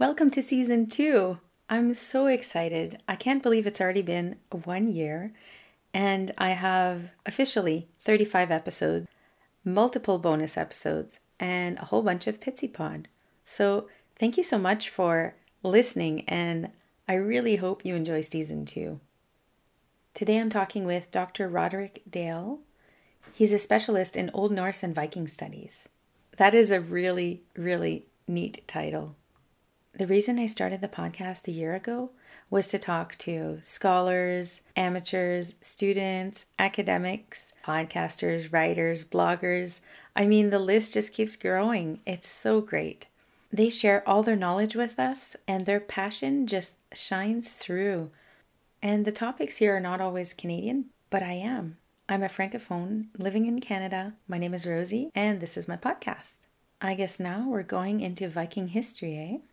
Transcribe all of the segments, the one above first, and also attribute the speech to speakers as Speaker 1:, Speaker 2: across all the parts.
Speaker 1: Welcome to season two. I'm so excited. I can't believe it's already been one year, and I have officially 35 episodes, multiple bonus episodes, and a whole bunch of Pitsy Pod. So, thank you so much for listening, and I really hope you enjoy season two. Today I'm talking with Dr. Roderick Dale. He's a specialist in Old Norse and Viking studies. That is a really, really neat title. The reason I started the podcast a year ago was to talk to scholars, amateurs, students, academics, podcasters, writers, bloggers. I mean, the list just keeps growing. It's so great. They share all their knowledge with us, and their passion just shines through. And the topics here are not always Canadian, but I am. I'm a francophone living in Canada. My name is Rosie, and this is my podcast. I guess now we're going into Viking history, eh?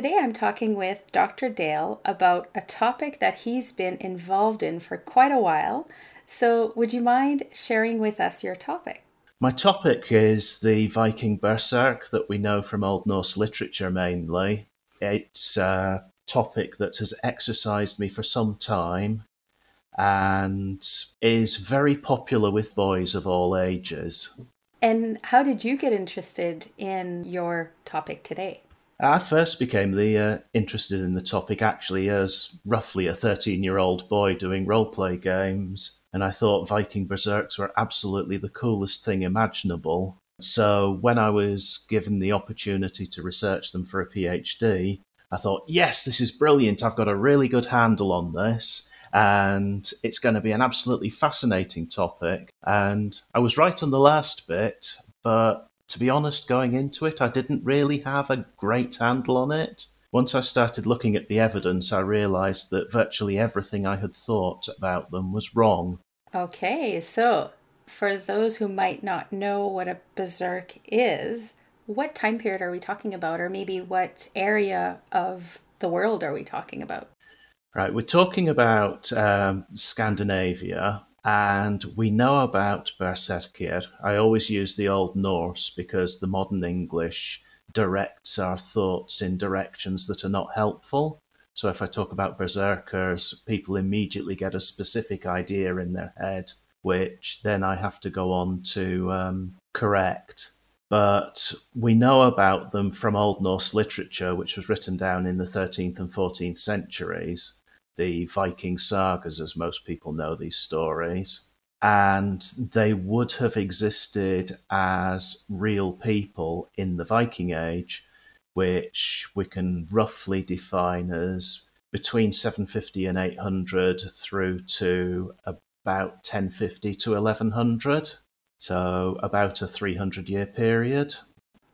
Speaker 1: Today I'm talking with Dr. Dale about a topic that he's been involved in for quite a while. So, would you mind sharing with us your topic?
Speaker 2: My topic is the Viking Berserk that we know from Old Norse literature mainly. It's a topic that has exercised me for some time and is very popular with boys of all ages.
Speaker 1: And how did you get interested in your topic today?
Speaker 2: I first became the uh, interested in the topic actually as roughly a 13 year old boy doing role play games, and I thought Viking Berserks were absolutely the coolest thing imaginable. So when I was given the opportunity to research them for a PhD, I thought, yes, this is brilliant. I've got a really good handle on this, and it's going to be an absolutely fascinating topic. And I was right on the last bit, but to be honest, going into it, I didn't really have a great handle on it. Once I started looking at the evidence, I realised that virtually everything I had thought about them was wrong.
Speaker 1: Okay, so for those who might not know what a berserk is, what time period are we talking about, or maybe what area of the world are we talking about?
Speaker 2: Right, we're talking about um, Scandinavia, and we know about Berserkir. I always use the Old Norse because the modern English directs our thoughts in directions that are not helpful. So if I talk about berserkers, people immediately get a specific idea in their head, which then I have to go on to um, correct. But we know about them from Old Norse literature, which was written down in the 13th and 14th centuries the Viking sagas, as most people know these stories. And they would have existed as real people in the Viking Age, which we can roughly define as between 750 and 800 through to about 1050 to 1100. So, about a 300 year period.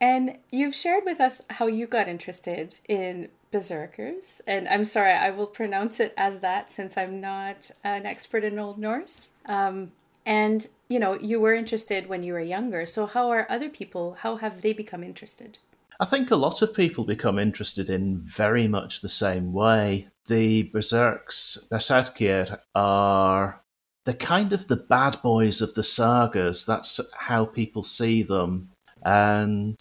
Speaker 1: And you've shared with us how you got interested in berserkers. And I'm sorry, I will pronounce it as that since I'm not an expert in Old Norse. Um, and you know, you were interested when you were younger. So how are other people? How have they become interested?
Speaker 2: I think a lot of people become interested in very much the same way. The berserks, Berserkir, are the kind of the bad boys of the sagas. That's how people see them, and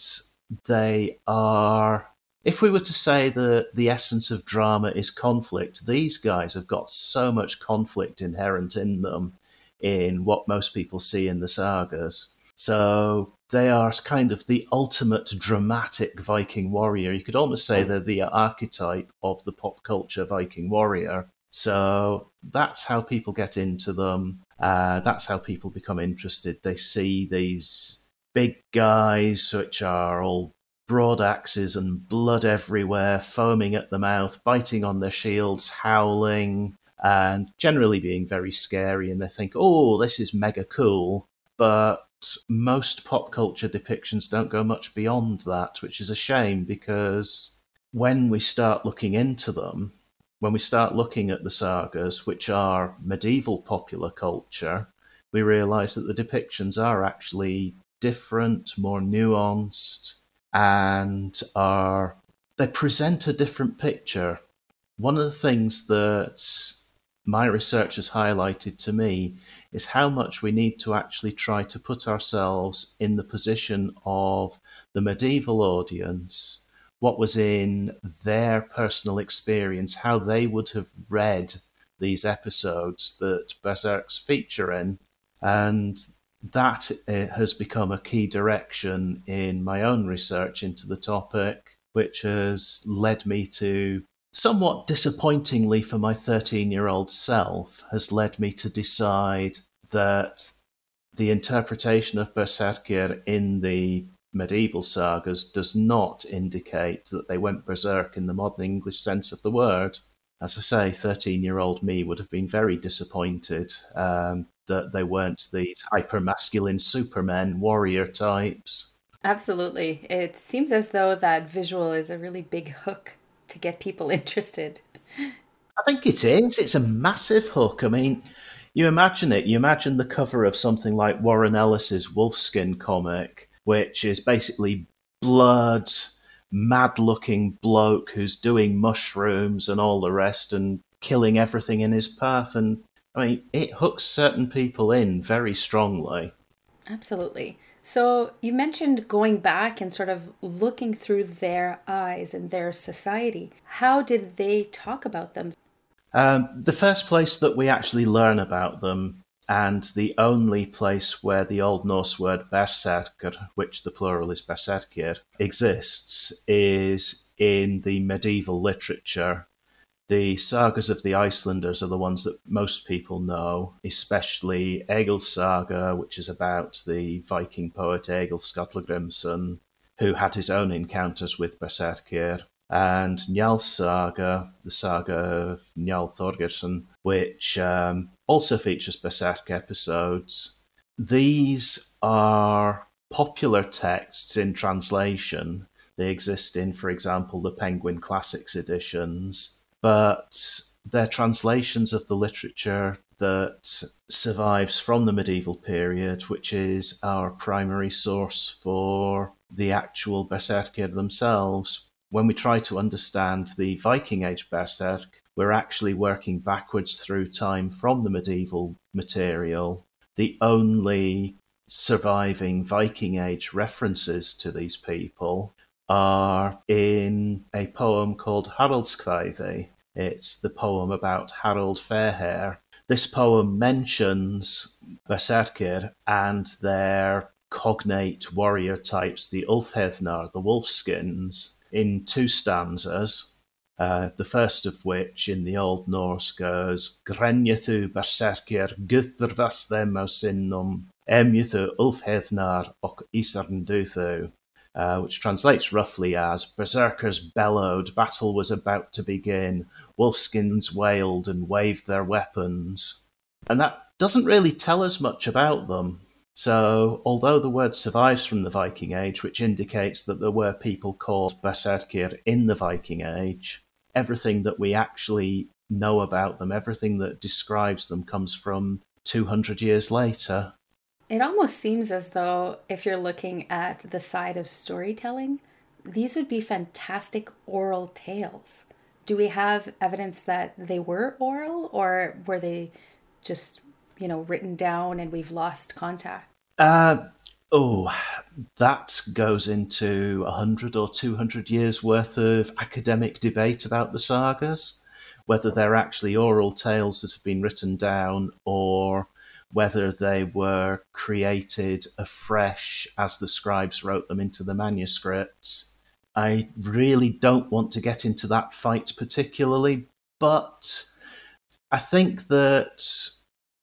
Speaker 2: they are if we were to say that the essence of drama is conflict, these guys have got so much conflict inherent in them in what most people see in the sagas. So they are kind of the ultimate dramatic Viking warrior. You could almost say they're the archetype of the pop culture Viking warrior. So that's how people get into them. Uh, that's how people become interested. They see these big guys, which are all broad axes and blood everywhere, foaming at the mouth, biting on their shields, howling, and generally being very scary. And they think, oh, this is mega cool. But most pop culture depictions don't go much beyond that, which is a shame because when we start looking into them, when we start looking at the sagas, which are medieval popular culture, we realize that the depictions are actually different, more nuanced, and are they present a different picture. One of the things that my research has highlighted to me is how much we need to actually try to put ourselves in the position of the medieval audience, what was in their personal experience, how they would have read these episodes that Berserk's feature in. And that uh, has become a key direction in my own research into the topic, which has led me to somewhat disappointingly for my 13 year old self, has led me to decide that the interpretation of Berserkir in the medieval sagas does not indicate that they went berserk in the modern English sense of the word. As I say, 13 year old me would have been very disappointed um, that they weren't these hyper masculine supermen, warrior types.
Speaker 1: Absolutely. It seems as though that visual is a really big hook to get people interested.
Speaker 2: I think it is. It's a massive hook. I mean, you imagine it. You imagine the cover of something like Warren Ellis's Wolfskin comic, which is basically blood, mad looking bloke who's doing mushrooms and all the rest and killing everything in his path. And I mean, it hooks certain people in very strongly.
Speaker 1: Absolutely. So you mentioned going back and sort of looking through their eyes and their society. How did they talk about them?
Speaker 2: Um, the first place that we actually learn about them, and the only place where the Old Norse word berserker, which the plural is berserkir, exists, is in the medieval literature the sagas of the Icelanders are the ones that most people know, especially Egil's saga, which is about the Viking poet Egil Skallagrimsson, who had his own encounters with Berserkir, and Njal's saga, the saga of Njal Thorgeirsson, which um, also features Berserk episodes. These are popular texts in translation. They exist in, for example, the Penguin Classics editions but they're translations of the literature that survives from the medieval period, which is our primary source for the actual Berserkir themselves. When we try to understand the Viking Age Berserk, we're actually working backwards through time from the medieval material. The only surviving Viking Age references to these people are in a poem called Haraldskvæði, it's the poem about Harold Fairhair. This poem mentions Berserkir and their cognate warrior types, the Ulfheðnar, the Wolfskins, in two stanzas. Uh, the first of which in the Old Norse goes Grenjethu berserkir guthurvas them aus sinnum Ulfheðnar ok isarnduthu uh, which translates roughly as Berserkers bellowed, battle was about to begin, wolfskins wailed and waved their weapons. And that doesn't really tell us much about them. So, although the word survives from the Viking Age, which indicates that there were people called Berserkir in the Viking Age, everything that we actually know about them, everything that describes them, comes from 200 years later.
Speaker 1: It almost seems as though if you're looking at the side of storytelling, these would be fantastic oral tales. Do we have evidence that they were oral or were they just, you know, written down and we've lost contact?
Speaker 2: Uh, oh, that goes into a 100 or 200 years worth of academic debate about the sagas, whether they're actually oral tales that have been written down or whether they were created afresh as the scribes wrote them into the manuscripts. I really don't want to get into that fight particularly, but I think that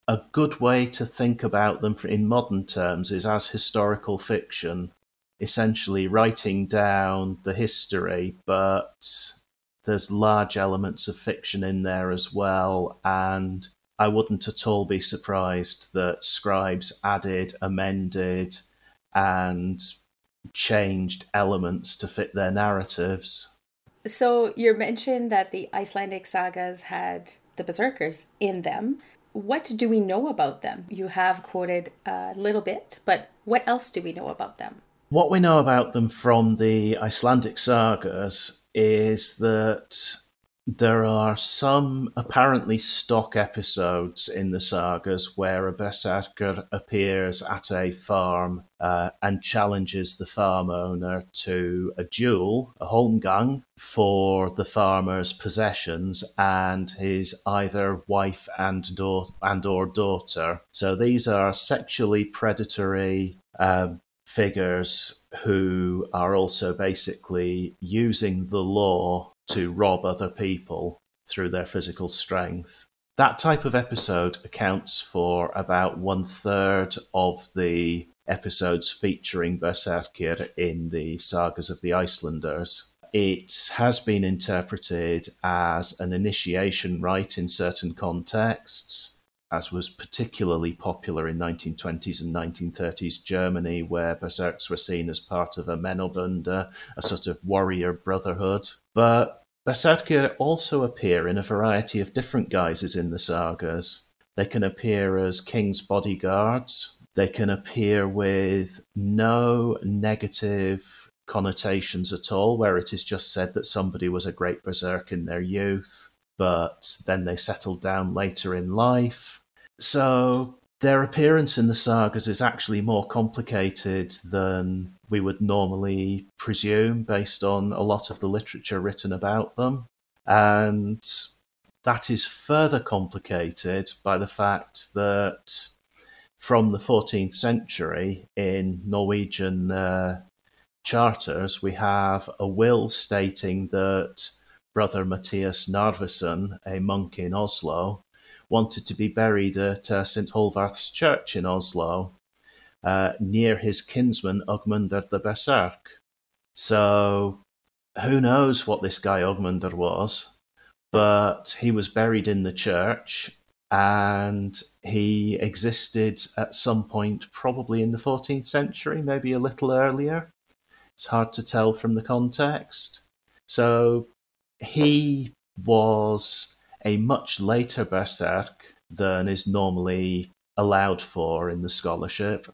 Speaker 2: a good way to think about them in modern terms is as historical fiction, essentially writing down the history, but there's large elements of fiction in there as well, and I wouldn't at all be surprised that scribes added, amended, and changed elements to fit their narratives.
Speaker 1: So you mentioned that the Icelandic sagas had the berserkers in them. What do we know about them? You have quoted a little bit, but What else do we know about them?
Speaker 2: What we know about them from the Icelandic sagas is that there are some apparently stock episodes in the sagas where a berserker appears at a farm uh, and challenges the farm owner to a duel, a holmgang, for the farmer's possessions and his either wife and, and or daughter. So these are sexually predatory uh, figures who are also basically using the law to rob other people through their physical strength. That type of episode accounts for about one third of the episodes featuring Berserkir in the sagas of the Icelanders. It has been interpreted as an initiation rite in certain contexts, as was particularly popular in 1920s and 1930s Germany, where berserks were seen as part of a Männerbunde, uh, a sort of warrior brotherhood. But Berserkir also appear in a variety of different guises in the sagas. They can appear as king's bodyguards. They can appear with no negative connotations at all, where it is just said that somebody was a great berserk in their youth, but then they settled down later in life. So their appearance in the sagas is actually more complicated than we would normally presume based on a lot of the literature written about them. And that is further complicated by the fact that from the 14th century in Norwegian uh, charters, we have a will stating that Brother Matthias Narveson, a monk in Oslo, wanted to be buried at uh, St. Hallvard's Church in Oslo, uh, near his kinsman Ogmundr the Berserk. So, who knows what this guy Ogmundr was, but he was buried in the church and he existed at some point, probably in the 14th century, maybe a little earlier. It's hard to tell from the context. So, he was a much later berserk than is normally allowed for in the scholarship.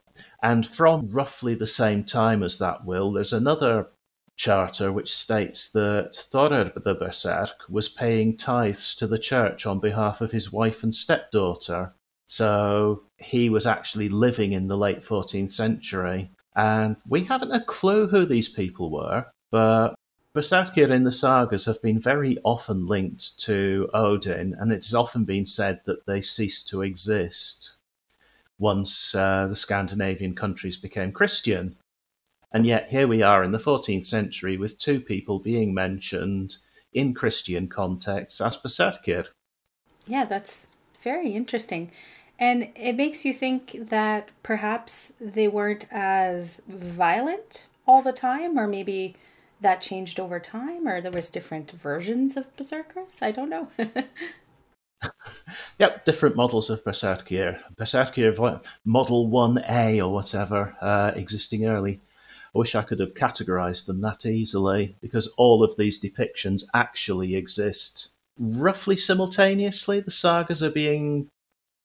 Speaker 2: And from roughly the same time as that will, there's another charter which states that Thorir the Berserk was paying tithes to the church on behalf of his wife and stepdaughter. So he was actually living in the late 14th century. And we haven't a clue who these people were, but Berserkir in the sagas have been very often linked to Odin, and it has often been said that they ceased to exist once uh, the Scandinavian countries became Christian. And yet, here we are in the 14th century with two people being mentioned in Christian contexts as Berserkir.
Speaker 1: Yeah, that's very interesting. And it makes you think that perhaps they weren't as violent all the time, or maybe that changed over time or there was different versions of berserkers? I don't know.
Speaker 2: Yep different models of berserkir. Berserkir model 1a or whatever uh, existing early. I wish i could have categorized them that easily because all of these depictions actually exist roughly simultaneously. The sagas are being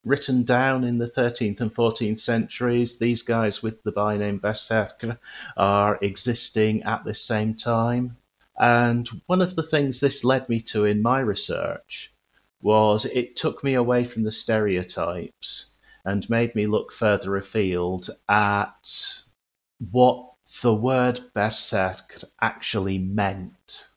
Speaker 2: written down in the 13th and 14th centuries. These guys with the byname Berserker are existing at the same time. And one of the things this led me to in my research was it took me away from the stereotypes and made me look further afield at what the word berserk actually meant.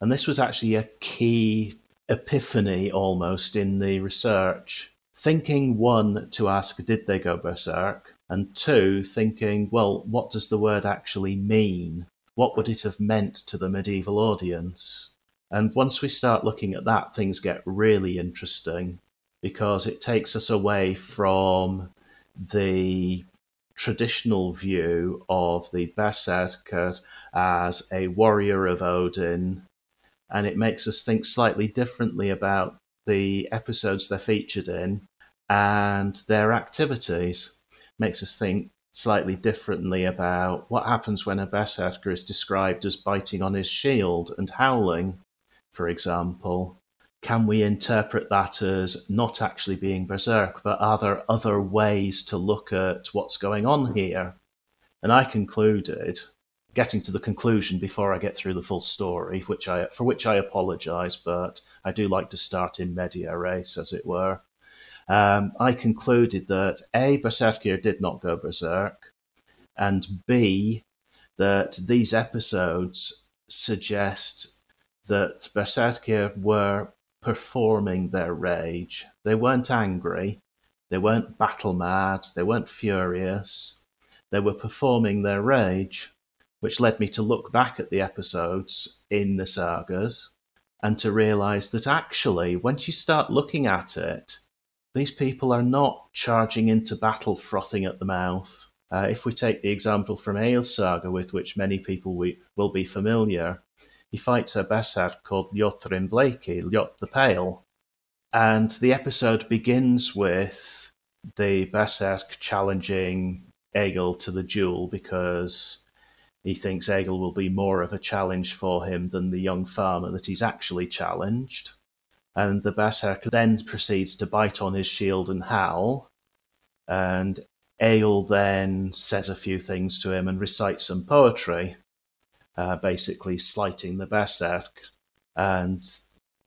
Speaker 2: And this was actually a key epiphany almost in the research thinking one to ask did they go berserk? And two thinking well what does the word actually mean? What would it have meant to the medieval audience? And once we start looking at that things get really interesting because it takes us away from the traditional view of the berserker as a warrior of odin. And it makes us think slightly differently about the episodes they're featured in and their activities. Makes us think slightly differently about what happens when a berserker is described as biting on his shield and howling, for example. Can we interpret that as not actually being berserk, but are there other ways to look at what's going on here? And I concluded, getting to the conclusion before I get through the full story, which I, for which I apologise, but I do like to start in media res, as it were. Um, I concluded that A, Berserkir did not go berserk, and B, that these episodes suggest that Berserkir were performing their rage. They weren't angry, they weren't battle mad, they weren't furious. They were performing their rage, which led me to look back at the episodes in the sagas and to realize that actually, once you start looking at it, these people are not charging into battle frothing at the mouth. Uh, if we take the example from Egil's saga, with which many people we, will be familiar, he fights a berserk called Ljotrin Blaki, Ljot the Pale. And the episode begins with the Berserk challenging Egil to the duel because he thinks Egil will be more of a challenge for him than the young farmer that he's actually challenged. And the Berserk then proceeds to bite on his shield and howl. And Egil then says a few things to him and recites some poetry, uh, basically slighting the Berserk. And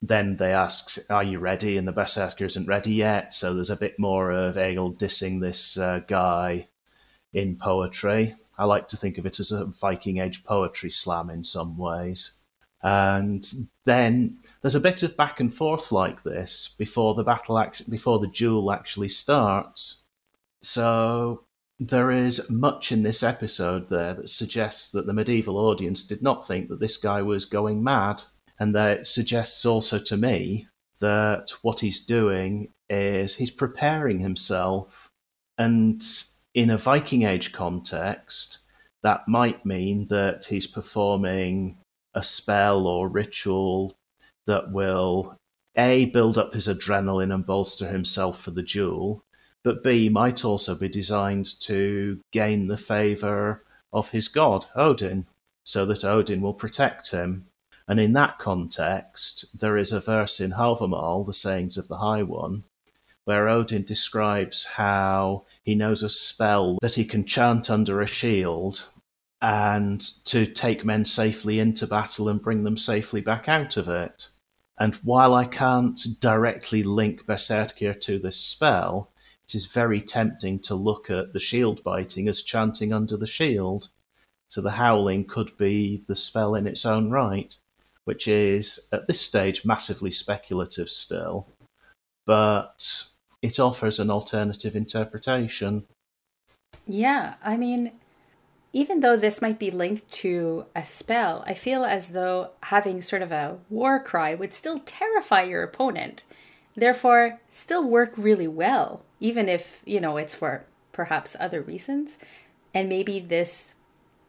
Speaker 2: then they ask, "Are you ready?" And the berserker isn't ready yet. So there's a bit more of Egil dissing this uh, guy in poetry. I like to think of it as a Viking Age poetry slam in some ways. And then there's a bit of back and forth like this before the battle, before the duel actually starts. So there is much in this episode there that suggests that the medieval audience did not think that this guy was going mad. And that suggests also to me that what he's doing is he's preparing himself. And in a Viking Age context, that might mean that he's performing a spell or ritual that will A, build up his adrenaline and bolster himself for the duel, but B, might also be designed to gain the favour of his god, Odin, so that Odin will protect him. And in that context, there is a verse in Havamal, the Sayings of the High One, where Odin describes how he knows a spell that he can chant under a shield and to take men safely into battle and bring them safely back out of it. And while I can't directly link Berserkir to this spell, it is very tempting to look at the shield biting as chanting under the shield. So the howling could be the spell in its own right which is at this stage massively speculative still, but it offers an alternative interpretation.
Speaker 1: Yeah, I mean, even though this might be linked to a spell, I feel as though having sort of a war cry would still terrify your opponent. Therefore, still work really well, even if, you know, it's for perhaps other reasons. And maybe this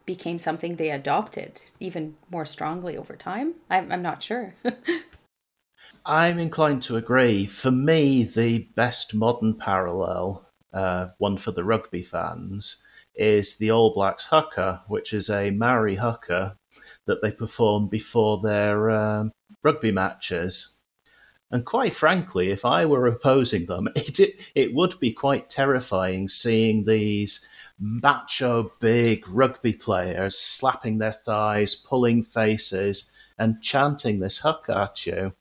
Speaker 1: became something they adopted even more strongly over time. I'm, I'm not sure.
Speaker 2: I'm inclined to agree. For me, the best modern parallel, uh, one for the rugby fans, is the All Blacks haka, which is a Maori haka that they perform before their um, rugby matches. And quite frankly, if I were opposing them, it, it, it would be quite terrifying seeing these macho, big rugby players slapping their thighs, pulling faces, and chanting this hook at you.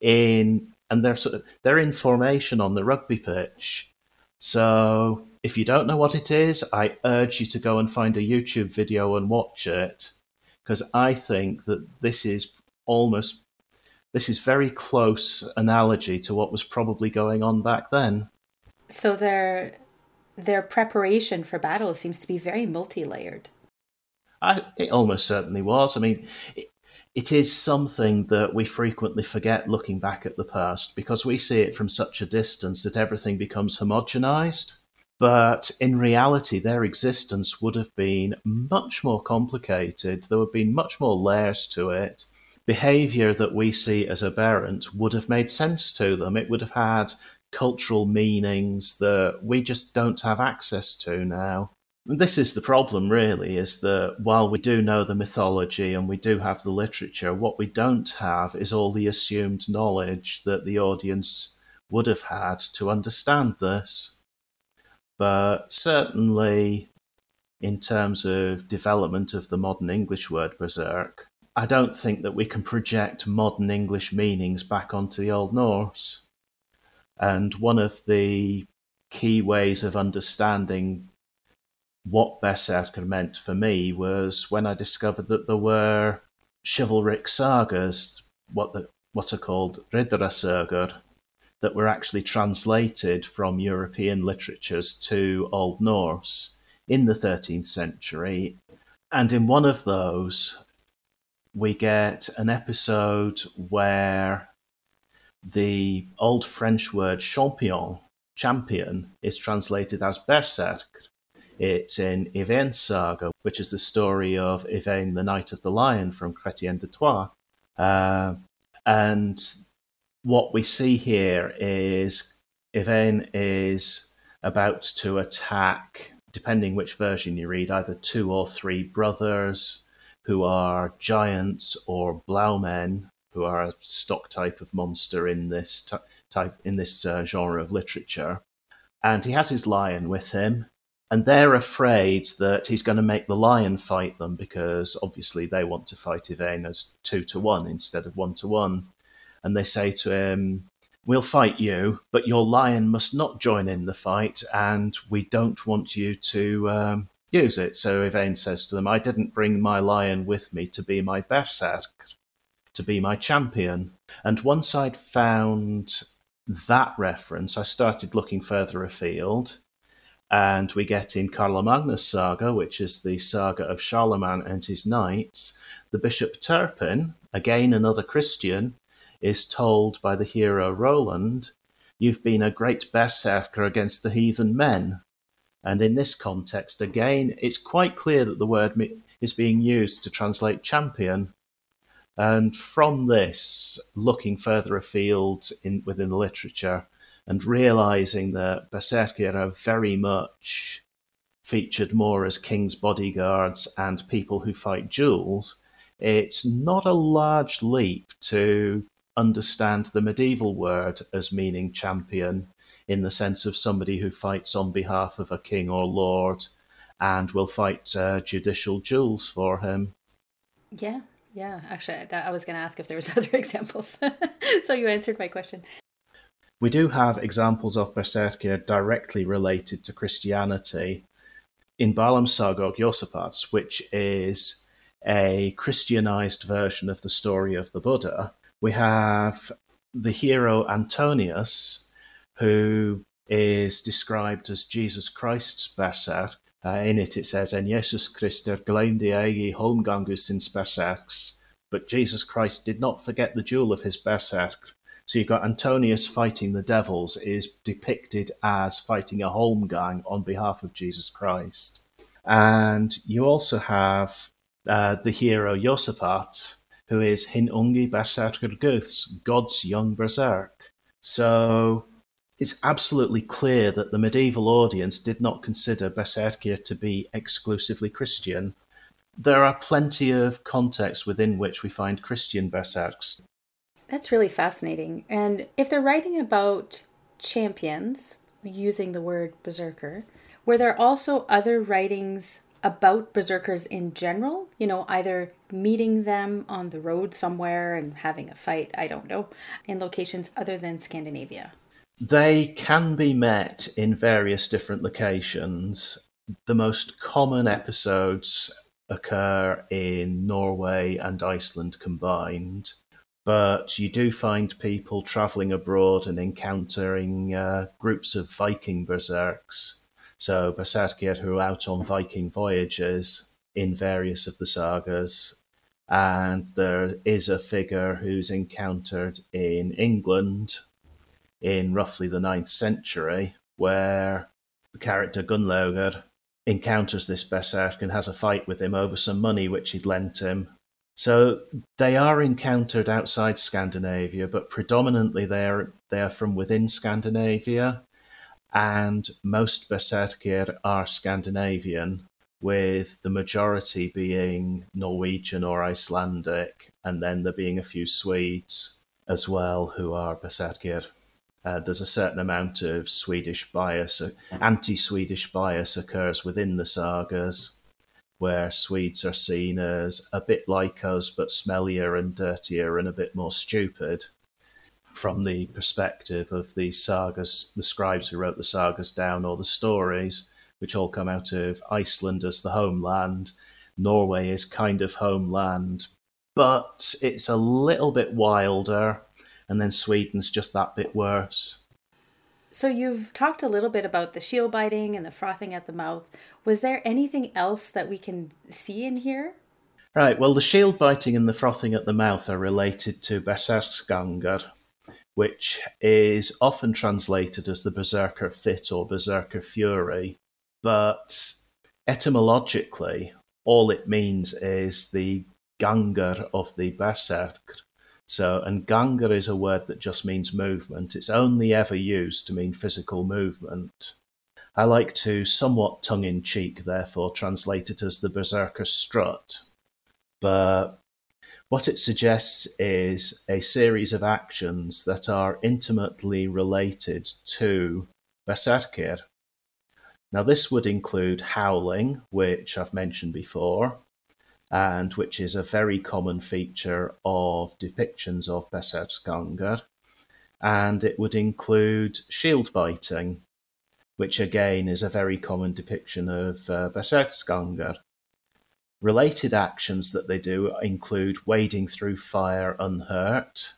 Speaker 2: In and they're sort of, they're in formation on the rugby pitch. So if you don't know what it is, I urge you to go and find a YouTube video and watch it because I think that this is almost this is very close analogy to what was probably going on back then.
Speaker 1: So they're their preparation for battle seems to be very multi-layered.
Speaker 2: I, it almost certainly was. I mean, it, it is something that we frequently forget looking back at the past because we see it from such a distance that everything becomes homogenized. But in reality, their existence would have been much more complicated. There would have been much more layers to it. Behavior that we see as aberrant would have made sense to them. It would have had cultural meanings that we just don't have access to now. this is the problem, really, is that while we do know the mythology and we do have the literature, what we don't have is all the assumed knowledge that the audience would have had to understand this. But certainly, in terms of development of the modern English word berserk, I don't think that we can project modern English meanings back onto the Old Norse. And one of the key ways of understanding what berserk meant for me was when I discovered that there were chivalric sagas, what the what are called Riddarasögur, that were actually translated from European literatures to Old Norse in the 13th century. And in one of those, we get an episode where the old French word champion, champion, is translated as berserk. It's in Yvain's saga, which is the story of Yvain, the Knight of the Lion from Chrétien de Troyes. Uh, and what we see here is Yvain is about to attack, depending which version you read, either two or three brothers who are giants or blaumen, who are a stock type of monster in this t- type in this uh, genre of literature. And he has his lion with him, and they're afraid that he's going to make the lion fight them because obviously they want to fight Yvain as two to one instead of one to one. And they say to him, We'll fight you, but your lion must not join in the fight, and we don't want you to um, use it. So Yvain says to them, I didn't bring my lion with me to be my berserk, to be my champion. And once I'd found that reference, I started looking further afield. And we get in Karlamagnús saga, which is the saga of Charlemagne and his knights, the Bishop Turpin, again another Christian, is told by the hero Roland, You've been a great berserker against the heathen men. And in this context, again, it's quite clear that the word is being used to translate champion. And from this, looking further afield in, within the literature and realizing that Berserkir are very much featured more as king's bodyguards and people who fight duels, it's not a large leap to understand the medieval word as meaning champion in the sense of somebody who fights on behalf of a king or lord and will fight uh, judicial duels for him.
Speaker 1: Yeah, yeah. Actually, that, I was going to ask if there was other examples, so you answered my question.
Speaker 2: We do have examples of Berserkir directly related to Christianity in Barlaam's Saga of Josaphat, which is a Christianized version of the story of the Buddha. We have the hero Antonius, who is described as Jesus Christ's berserk. Uh, in it, it says, En Jesus Christer gleymde ej holmgangus in berserks. But Jesus Christ did not forget the jewel of his berserk. So you've got Antonius fighting the devils is depicted as fighting a holmgang on behalf of Jesus Christ. And you also have uh, the hero Josaphat, who is Hin ungi berserker Guths, God's young berserk. So it's absolutely clear that the medieval audience did not consider Berserkir to be exclusively Christian. There are plenty of contexts within which we find Christian berserks.
Speaker 1: That's really fascinating. And if they're writing about champions, using the word berserker, were there also other writings about berserkers in general? You know, either meeting them on the road somewhere and having a fight, I don't know, in locations other than Scandinavia?
Speaker 2: They can be met in various different locations. The most common episodes occur in Norway and Iceland combined, but you do find people traveling abroad and encountering uh, groups of Viking berserks. So, berserkir who are out on Viking voyages in various of the sagas. And there is a figure who's encountered in England in roughly the ninth century, where the character Gunnlaugur encounters this berserk and has a fight with him over some money which he'd lent him. So they are encountered outside Scandinavia, but predominantly they are they are from within Scandinavia, and most berserkir are Scandinavian, with the majority being Norwegian or Icelandic, and then there being a few Swedes as well who are berserkir. Uh, there's a certain amount of Swedish bias, uh, anti Swedish bias occurs within the sagas, where Swedes are seen as a bit like us, but smellier and dirtier and a bit more stupid from the perspective of the sagas, the scribes who wrote the sagas down, or the stories, which all come out of Iceland as the homeland. Norway is kind of homeland, but it's a little bit wilder, and then Sweden's just that bit worse.
Speaker 1: So you've talked a little bit about the shield biting and the frothing at the mouth. Was there anything else that we can see in here?
Speaker 2: Right, well, the shield biting and the frothing at the mouth are related to Berserksgangar, which is often translated as the berserker fit or berserker fury. But etymologically, all it means is the gangar of the berserk. So, and gangar is a word that just means movement. It's only ever used to mean physical movement. I like to, somewhat tongue in cheek, therefore, translate it as the berserker strut. But what it suggests is a series of actions that are intimately related to Berserkir. Now, this would include howling, which I've mentioned before, and which is a very common feature of depictions of Berserksgangar. And it would include shield biting, which again is a very common depiction of uh. Related actions that they do include wading through fire unhurt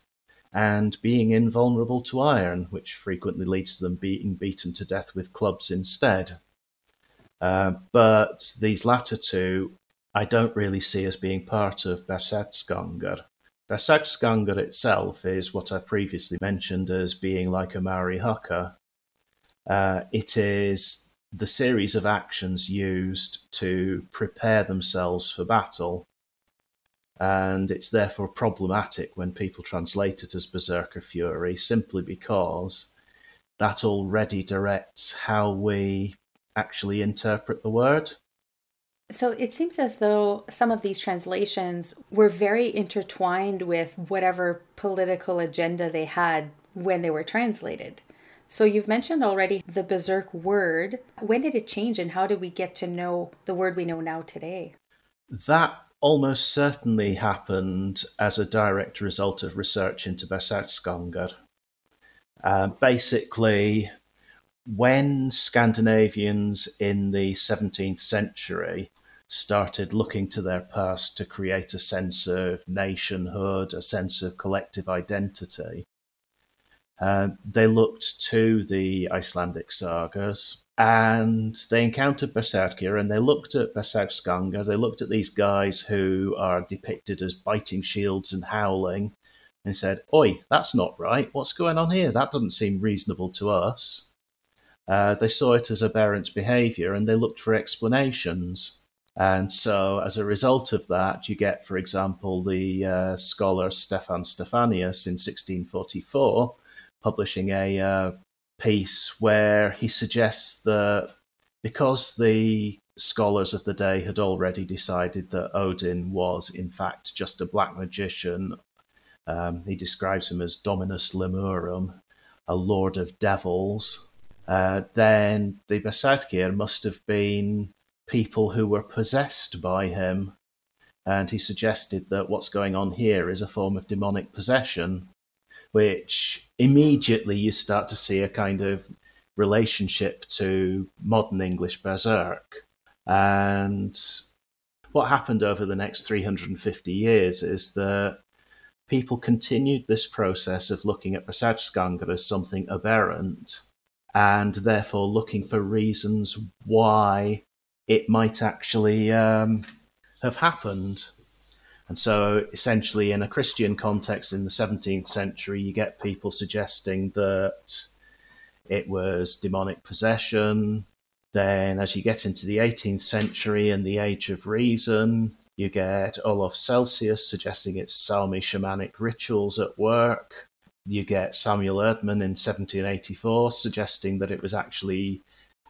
Speaker 2: and being invulnerable to iron, which frequently leads to them being beaten to death with clubs instead. Uh, but these latter two, I don't really see as being part of Berserksgangar. Berserksgangar itself is what I've previously mentioned as being like a Maori haka. Uh, it is the series of actions used to prepare themselves for battle. And it's therefore problematic when people translate it as Berserker Fury simply because that already directs how we actually interpret the word.
Speaker 1: So it seems as though some of these translations were very intertwined with whatever political agenda they had when they were translated. So you've mentioned already the berserk word. When did it change and how did we get to know the word we know now today?
Speaker 2: That almost certainly happened as a direct result of research into Berserksgangar. Uh, basically, when Scandinavians in the 17th century started looking to their past to create a sense of nationhood, a sense of collective identity, uh, they looked to the Icelandic sagas and they encountered Berserkir and they looked at Berserksgangar. They looked at these guys who are depicted as biting shields and howling and said, Oi, that's not right. What's going on here? That doesn't seem reasonable to us. Uh, they saw it as aberrant behavior and they looked for explanations. And so, as a result of that, you get, for example, the uh, scholar Stefan Stefanius in 1644 publishing a uh, piece where he suggests that because the scholars of the day had already decided that Odin was, in fact, just a black magician, um, he describes him as Dominus Lemurum, a lord of devils, uh, then the Berserkir must have been people who were possessed by him. And he suggested that what's going on here is a form of demonic possession which immediately you start to see a kind of relationship to modern English berserk. And what happened over the next 350 years is that people continued this process of looking at Berserksgangar as something aberrant and therefore looking for reasons why it might actually um, have happened. And so, essentially, in a Christian context in the 17th century, you get people suggesting that it was demonic possession. Then, as you get into the 18th century and the Age of Reason, you get Olaf Celsius suggesting it's Sami shamanic rituals at work. You get Samuel Ödmann in 1784 suggesting that it was actually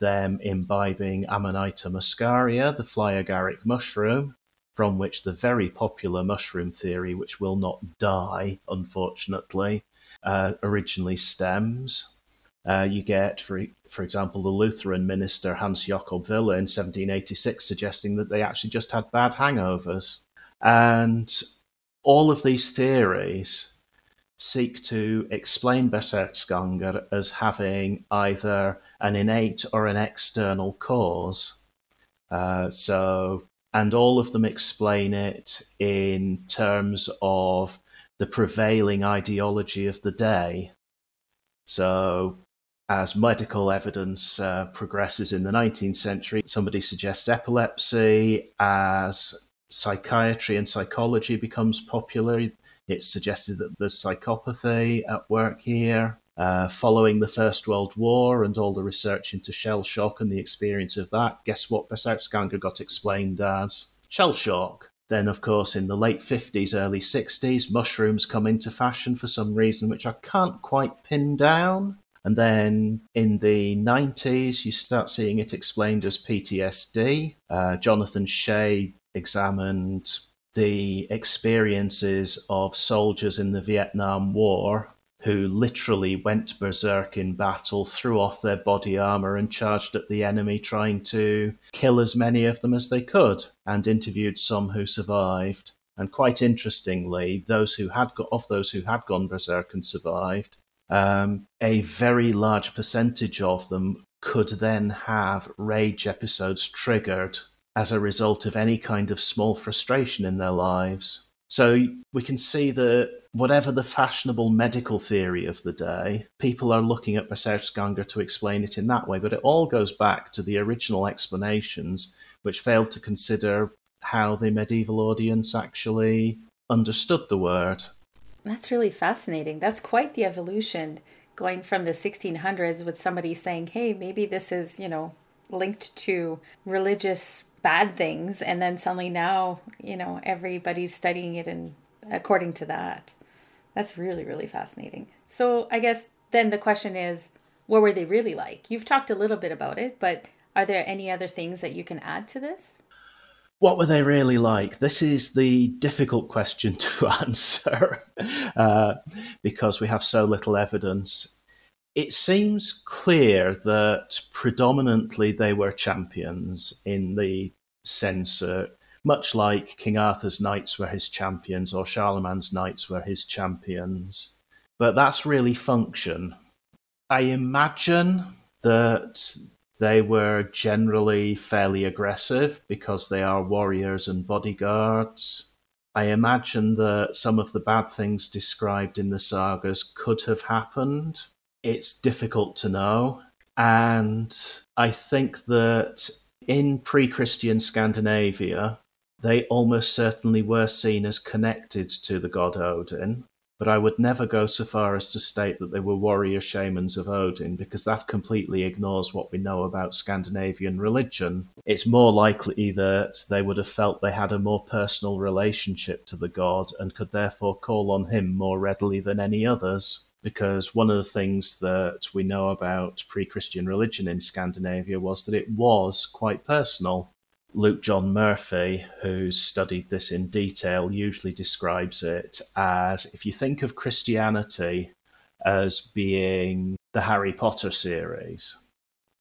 Speaker 2: them imbibing Amanita muscaria, the fly agaric mushroom from which the very popular mushroom theory, which will not die, unfortunately, uh, originally stems. Uh, you get, for, for example, the Lutheran minister Hans Jakob Wille in 1786 suggesting that they actually just had bad hangovers. And all of these theories seek to explain Berserksgangr as having either an innate or an external cause. Uh, so, and all of them explain it in terms of the prevailing ideology of the day. So, as medical evidence uh, progresses in the 19th century, somebody suggests epilepsy. As psychiatry and psychology becomes popular, it's suggested that there's psychopathy at work here. Uh, following the First World War and all the research into shell shock and the experience of that, guess what Berserksgangr got explained as? Shell shock. Then, of course, in the late 50s, early 60s, mushrooms come into fashion for some reason which I can't quite pin down. And then in the 90s, you start seeing it explained as PTSD. Uh, Jonathan Shay examined the experiences of soldiers in the Vietnam War who literally went berserk in battle, threw off their body armor, and charged at the enemy, trying to kill as many of them as they could, and interviewed some who survived. And quite interestingly, those who had got, of those who had gone berserk and survived, um, a very large percentage of them could then have rage episodes triggered as a result of any kind of small frustration in their lives. So we can see that whatever the fashionable medical theory of the day, people are looking at Berserksgangr to explain it in that way. But it all goes back to the original explanations, which failed to consider how the medieval audience actually understood the word.
Speaker 1: That's really fascinating. That's quite the evolution going from the 1600s with somebody saying, hey, maybe this is, you know, linked to religious bad things and then suddenly now you know everybody's studying it and according to that. That's really really fascinating. So i guess then the question is what were they really like? You've talked a little bit about it but are there any other things that you can add to this?
Speaker 2: What were they really like? This is the difficult question to answer uh, because we have so little evidence it seems clear that predominantly they were champions in the sense, much like King Arthur's knights were his champions or Charlemagne's knights were his champions. But that's really function. I imagine that they were generally fairly aggressive because they are warriors and bodyguards. I imagine that some of the bad things described in the sagas could have happened it's difficult to know. And I think that in pre Christian Scandinavia, they almost certainly were seen as connected to the god Odin. But I would never go so far as to state that they were warrior shamans of Odin, because that completely ignores what we know about Scandinavian religion. It's more likely that they would have felt they had a more personal relationship to the god and could therefore call on him more readily than any others because one of the things that we know about pre Christian religion in Scandinavia was that it was quite personal. Luke John Murphy, who's studied this in detail, usually describes it as if you think of Christianity as being the Harry Potter series,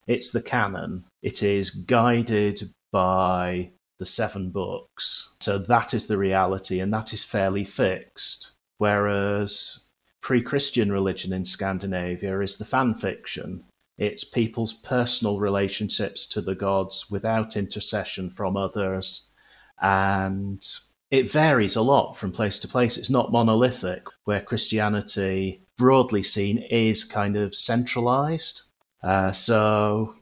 Speaker 2: it's the canon. It is guided by the seven books. So that is the reality, and that is fairly fixed. Whereas pre Christian religion in Scandinavia is the fan fiction. It's people's personal relationships to the gods without intercession from others. And it varies a lot from place to place. It's not monolithic, where Christianity, broadly seen, is kind of centralized. Uh, so,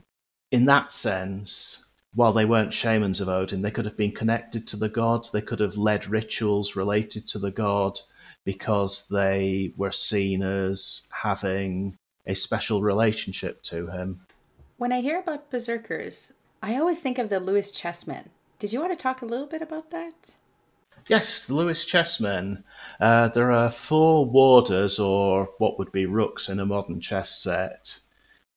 Speaker 2: in that sense, while they weren't shamans of Odin, they could have been connected to the god, they could have led rituals related to the god, because they were seen as having a special relationship to him.
Speaker 1: When I hear about berserkers, I always think of the Lewis chessmen. Did you want to talk a little bit about that?
Speaker 2: Yes, the Lewis chessmen. Uh, there are four warders, or what would be rooks in a modern chess set,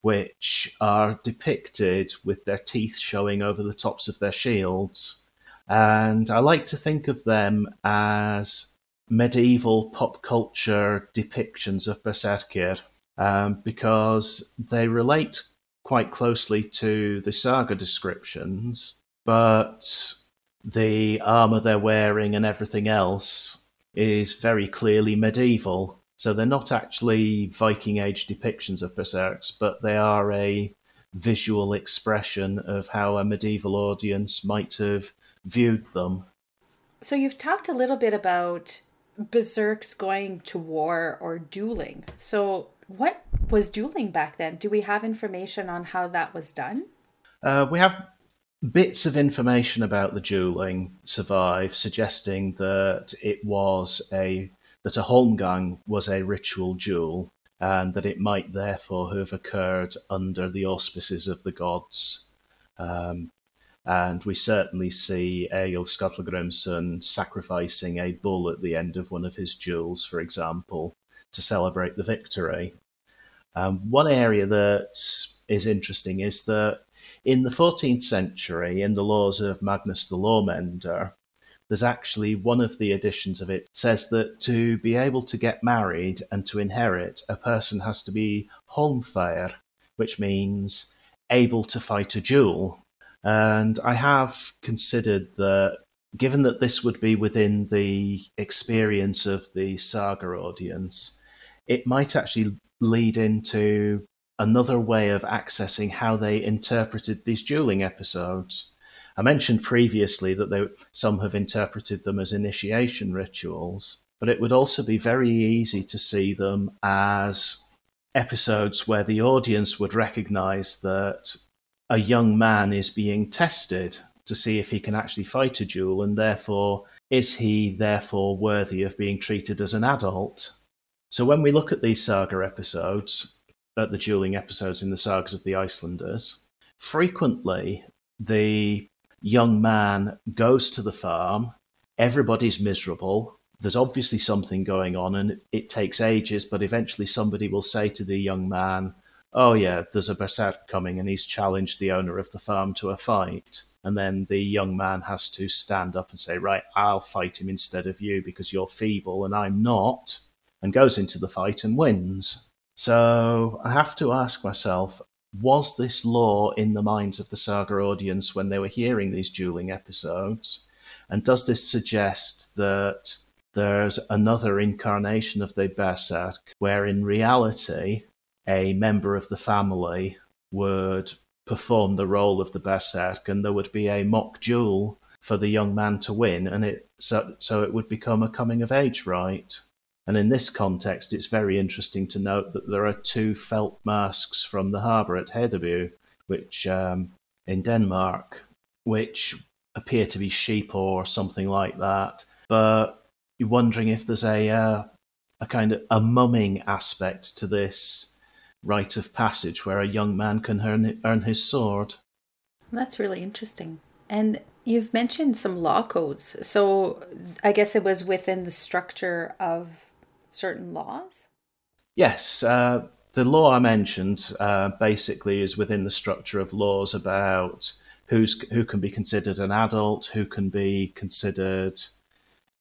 Speaker 2: which are depicted with their teeth showing over the tops of their shields. And I like to think of them as medieval pop culture depictions of Berserkir um, because they relate quite closely to the saga descriptions, but the armor they're wearing and everything else is very clearly medieval. So they're not actually Viking Age depictions of berserks, but they are a visual expression of how a medieval audience might have viewed them.
Speaker 1: So you've talked a little bit about berserks going to war or dueling. So what was dueling back then? Do we have information on how that was done?
Speaker 2: Uh, we have bits of information about the dueling survive, suggesting that it was a that a holmgang was a ritual duel, and that it might therefore have occurred under the auspices of the gods. Um, and we certainly see Egil Skallagrimsson sacrificing a bull at the end of one of his duels, for example, to celebrate the victory. Um, one area that is interesting is that in the 14th century, in the laws of Magnus the Lawmender, there's actually one of the editions of it says that to be able to get married and to inherit, a person has to be holmfair, which means able to fight a duel. And I have considered that given that this would be within the experience of the saga audience, it might actually lead into another way of accessing how they interpreted these dueling episodes. I mentioned previously that they, some have interpreted them as initiation rituals, but it would also be very easy to see them as episodes where the audience would recognize that a young man is being tested to see if he can actually fight a duel, and therefore, is he therefore worthy of being treated as an adult? So when we look at these saga episodes, at the dueling episodes in the sagas of the Icelanders, frequently the young man goes to the farm, everybody's miserable. There's obviously something going on, and it takes ages, but eventually somebody will say to the young man, Oh, yeah, there's a berserk coming, and he's challenged the owner of the farm to a fight. And then the young man has to stand up and say, Right, I'll fight him instead of you because you're feeble and I'm not, and goes into the fight and wins. So I have to ask myself was this law in the minds of the saga audience when they were hearing these dueling episodes? And does this suggest that there's another incarnation of the Berserk where in reality a member of the family would perform the role of the Berserk and there would be a mock duel for the young man to win and it so, so it would become a coming of age rite? And in this context, it's very interesting to note that there are two felt masks from the harbour at Hedeby, which um, in Denmark, which appear to be sheep or something like that. But you're wondering if there's a uh, a kind of a mumming aspect to this rite of passage where a young man can earn, earn his sword.
Speaker 1: That's really interesting. And you've mentioned some law codes. So I guess it was within the structure of certain laws?
Speaker 2: Yes. Uh, the law I mentioned uh, basically is within the structure of laws about who's who can be considered an adult, who can be considered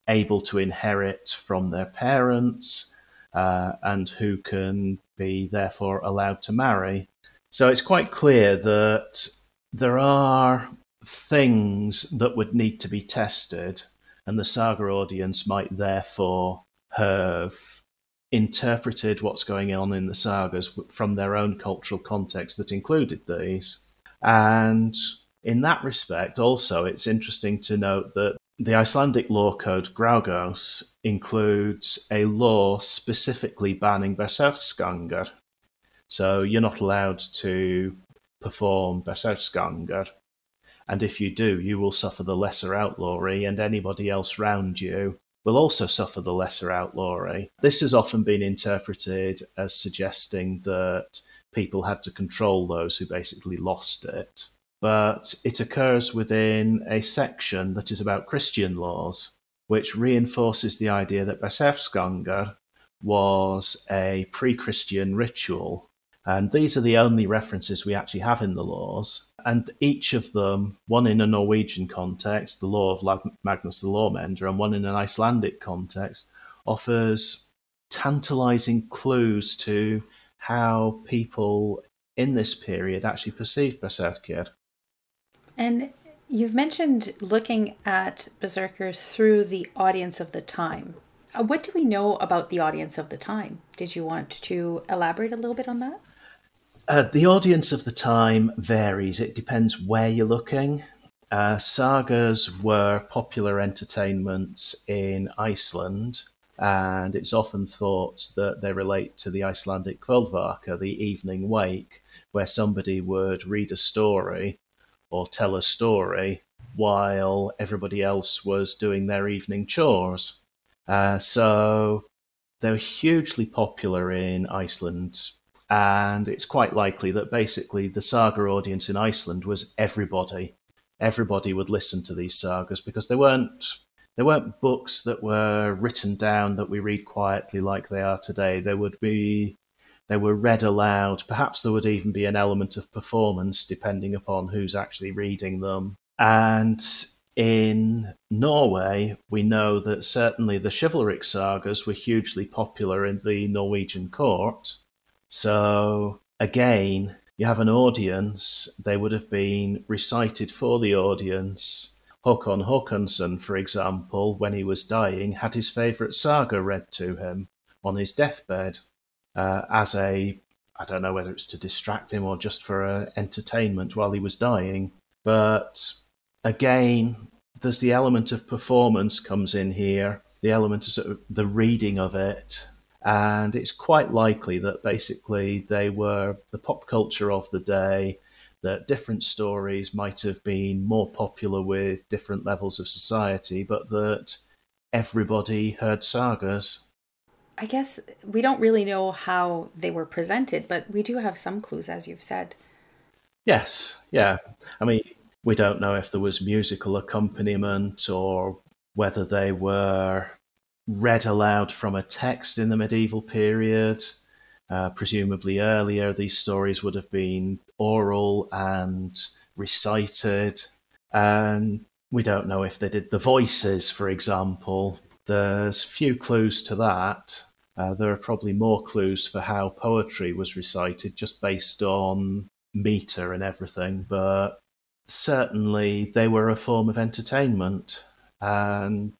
Speaker 2: able to inherit from their parents, uh, and who can be therefore allowed to marry. So it's quite clear that there are things that would need to be tested, and the saga audience might therefore have interpreted what's going on in the sagas from their own cultural context that included these. And in that respect, also, it's interesting to note that the Icelandic law code Grágás includes a law specifically banning berserksgangar. So you're not allowed to perform berserksgangar. And if you do, you will suffer the lesser outlawry, and anybody else round you will also suffer the lesser outlawry. This has often been interpreted as suggesting that people had to control those who basically lost it. But it occurs within a section that is about Christian laws, which reinforces the idea that Berserksgangar was a pre Christian ritual and these are the only references we actually have in the laws. And each of them, one in a Norwegian context, the law of Magnus the Lawmender, and one in an Icelandic context, offers tantalizing clues to how people in this period actually perceived Berserkir.
Speaker 1: And you've mentioned looking at Berserker through the audience of the time. Uh, what do we know about the audience of the time? Did you want to elaborate a little bit on that?
Speaker 2: Uh, the audience of the time varies. It depends where you're looking. Uh, sagas were popular entertainments in Iceland, and it's often thought that they relate to the Icelandic Kvöldvaka, the evening wake, where somebody would read a story or tell a story while everybody else was doing their evening chores. Uh, so they're hugely popular in Iceland, and it's quite likely that basically the saga audience in Iceland was everybody. Everybody would listen to these sagas because they weren't they weren't books that were written down that we read quietly like they are today. They would be they were read aloud. Perhaps there would even be an element of performance depending upon who's actually reading them. And in Norway, we know that certainly the chivalric sagas were hugely popular in the Norwegian court. So, again, you have an audience, they would have been recited for the audience. Håkon Håkonsson, for example, when he was dying, had his favourite saga read to him on his deathbed uh, as a, I don't know whether it's to distract him or just for uh, entertainment while he was dying. But again, there's the element of performance comes in here, the element of, sort of the reading of it, and it's quite likely that basically they were the pop culture of the day. That different stories might have been more popular with different levels of society, but that everybody heard sagas.
Speaker 1: I guess we don't really know how they were presented, but we do have some clues, as you've said.
Speaker 2: Yes, yeah. I mean, we don't know if there was musical accompaniment or whether they were read aloud from a text in the medieval period. Uh, presumably earlier, these stories would have been oral and recited. And we don't know if they did the voices, for example. There's few clues to that. Uh, there are probably more clues for how poetry was recited just based on meter and everything, but certainly they were a form of entertainment and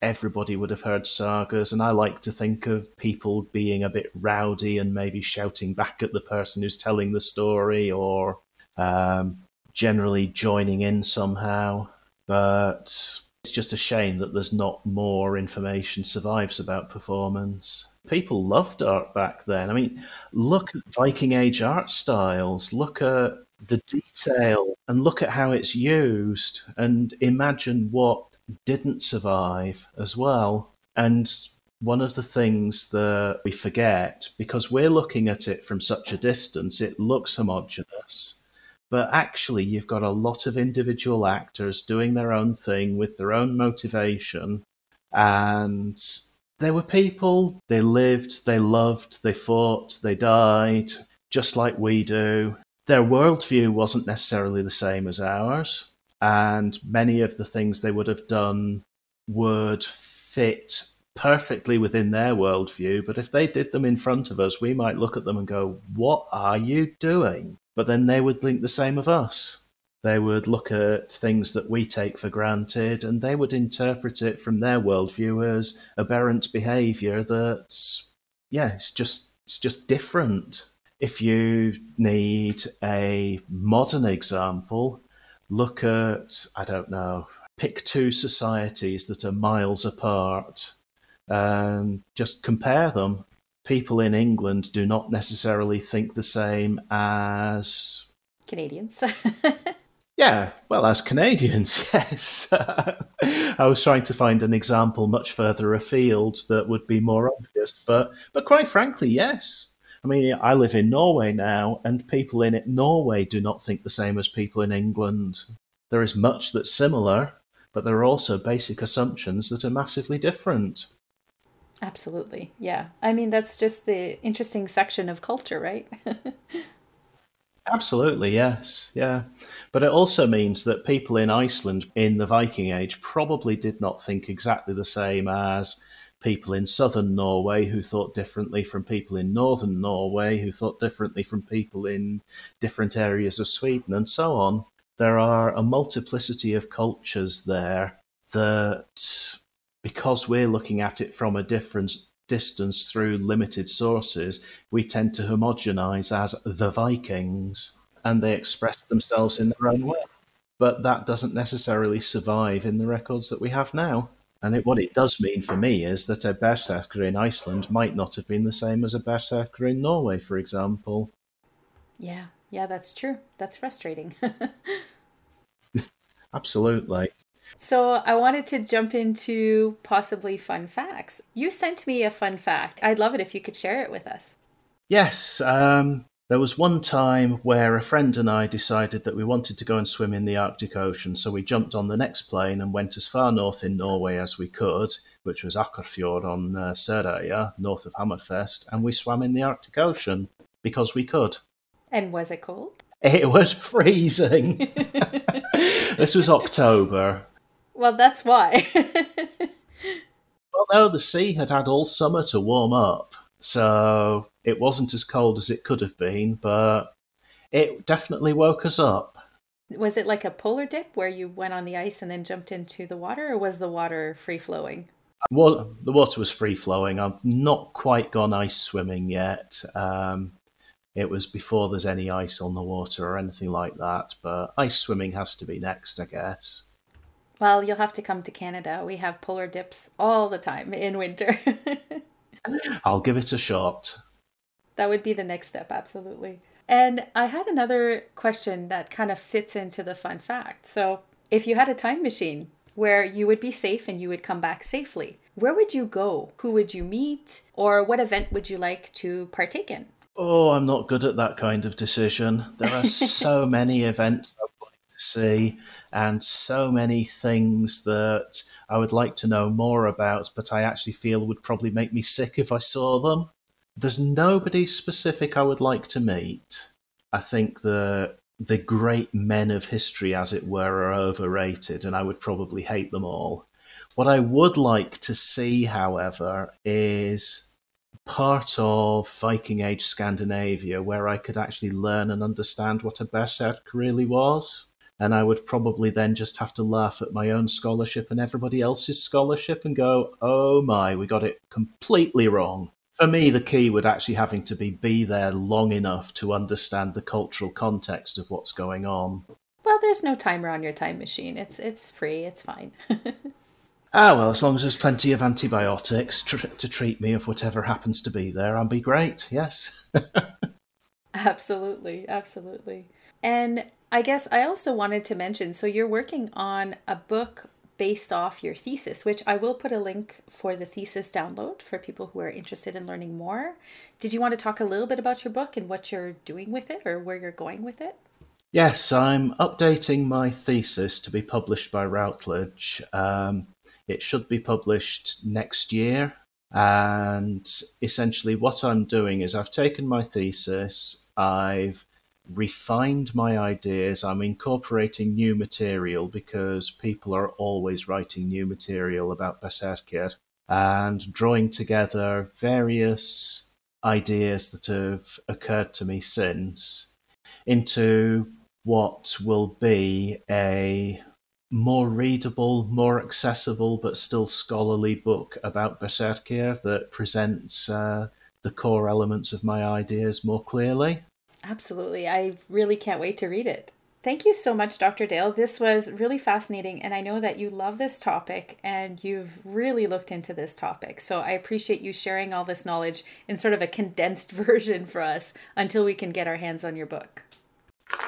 Speaker 2: everybody would have heard sagas and i like to think of people being a bit rowdy and maybe shouting back at the person who's telling the story or um, generally joining in somehow but it's just a shame that there's not more information survives about performance people loved art back then i mean look at viking age art styles look at the detail and look at how it's used and imagine what didn't survive as well. And one of the things that we forget, because we're looking at it from such a distance, it looks homogenous. But actually, you've got a lot of individual actors doing their own thing with their own motivation. And there were people, they lived, they loved, they fought, they died, just like we do their worldview wasn't necessarily the same as ours, and many of the things they would have done would fit perfectly within their worldview. But if they did them in front of us, we might look at them and go, What are you doing? But then they would think the same of us. They would look at things that we take for granted and they would interpret it from their worldview as aberrant behavior that's, yeah, it's just, it's just different. If you need a modern example, look at, I don't know, pick two societies that are miles apart and just compare them. People in England do not necessarily think the same as
Speaker 1: Canadians.
Speaker 2: yeah, well, as Canadians, yes. I was trying to find an example much further afield that would be more obvious, but but quite frankly, yes. I mean, I live in Norway now, and people in it, Norway do not think the same as people in England. There is much that's similar, but there are also basic assumptions that are massively different.
Speaker 1: Absolutely. Yeah. I mean, that's just the interesting section of culture, right?
Speaker 2: Absolutely, yes. Yeah. But it also means that people in Iceland in the Viking Age probably did not think exactly the same as people in southern Norway who thought differently from people in northern Norway who thought differently from people in different areas of Sweden, and so on. There are a multiplicity of cultures there that, because we're looking at it from a different distance through limited sources, we tend to homogenize as the Vikings, and they express themselves in their own way. But that doesn't necessarily survive in the records that we have now. And it, what it does mean for me is that a berserker in Iceland might not have been the same as a berserker in Norway, for example.
Speaker 1: Yeah, yeah, that's true. That's frustrating.
Speaker 2: Absolutely.
Speaker 1: So I wanted to jump into possibly fun facts. You sent me a fun fact. I'd love it if you could share it with us.
Speaker 2: Yes. Um, there was one time where a friend and I decided that we wanted to go and swim in the Arctic Ocean, so we jumped on the next plane and went as far north in Norway as we could, which was Akkarfjord on uh, Sørøya, north of Hammerfest, and we swam in the Arctic Ocean because we could.
Speaker 1: And was it cold?
Speaker 2: It was freezing. this was October.
Speaker 1: Well, that's why.
Speaker 2: well, no, the sea had had all summer to warm up, so it wasn't as cold as it could have been, but it definitely woke us up.
Speaker 1: Was it like a polar dip where you went on the ice and then jumped into the water, or was the water free flowing?
Speaker 2: Well, the water was free flowing. I've not quite gone ice swimming yet. Um, it was before there's any ice on the water or anything like that, but ice swimming has to be next, I guess.
Speaker 1: Well, you'll have to come to Canada. We have polar dips all the time in winter.
Speaker 2: I'll give it a shot.
Speaker 1: That would be the next step, absolutely. And I had another question that kind of fits into the fun fact. So, if you had a time machine where you would be safe and you would come back safely, where would you go? Who would you meet? Or what event would you like to partake in?
Speaker 2: Oh, I'm not good at that kind of decision. There are so many events I'd like to see and so many things that I would like to know more about, but I actually feel would probably make me sick if I saw them. There's nobody specific I would like to meet. I think the the great men of history, as it were, are overrated, and I would probably hate them all. What I would like to see, however, is part of Viking Age Scandinavia where I could actually learn and understand what a berserk really was. And I would probably then just have to laugh at my own scholarship and everybody else's scholarship and go, oh my, we got it completely wrong for me, the key would actually having to be be there long enough to understand the cultural context of what's going on.
Speaker 1: Well, there's no timer on your time machine. It's it's free. It's fine.
Speaker 2: ah, well, as long as there's plenty of antibiotics tr- to treat me of whatever happens to be there, I'll be great. Yes.
Speaker 1: absolutely, absolutely. And I guess I also wanted to mention. So you're working on a book based off your thesis, which I will put a link for the thesis download for people who are interested in learning more. Did you want to talk a little bit about your book and what you're doing with it or where you're going with it?
Speaker 2: Yes, I'm updating my thesis to be published by Routledge. Um, it should be published next year. And essentially, what I'm doing is I've taken my thesis, I've refined my ideas. I'm incorporating new material because people are always writing new material about Berserkir and drawing together various ideas that have occurred to me since into what will be a more readable, more accessible, but still scholarly book about Berserkir that presents uh, the core elements of my ideas more clearly.
Speaker 1: Absolutely. I really can't wait to read it. Thank you so much, Dr. Dale. This was really fascinating, and I know that you love this topic and you've really looked into this topic. So I appreciate you sharing all this knowledge in sort of a condensed version for us until we can get our hands on your book.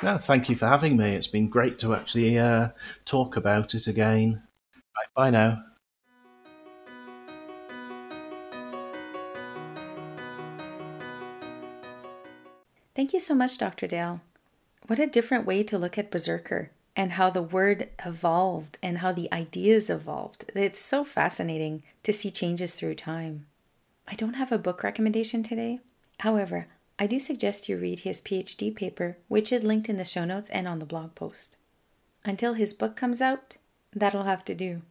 Speaker 2: Yeah, thank you for having me. It's been great to actually uh, talk about it again. Right, bye now.
Speaker 1: Thank you so much, Dr. Dale. What a different way to look at Berserker and how the word evolved and how the ideas evolved. It's so fascinating to see changes through time. I don't have a book recommendation today. However, I do suggest you read his PhD paper, which is linked in the show notes and on the blog post. Until his book comes out, that'll have to do.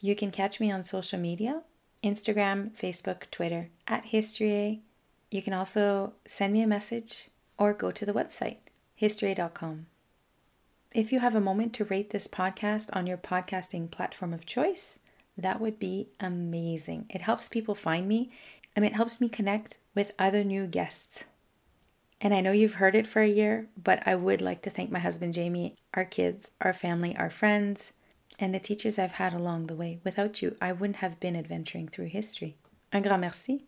Speaker 1: You can catch me on social media Instagram, Facebook, Twitter at History. You can also send me a message or go to the website, history.com. If you have a moment to rate this podcast on your podcasting platform of choice, that would be amazing. It helps people find me and it helps me connect with other new guests. And I know you've heard it for a year, but I would like to thank my husband Jamie, our kids, our family, our friends, and the teachers I've had along the way. Without you, I wouldn't have been adventuring through history. Un grand merci.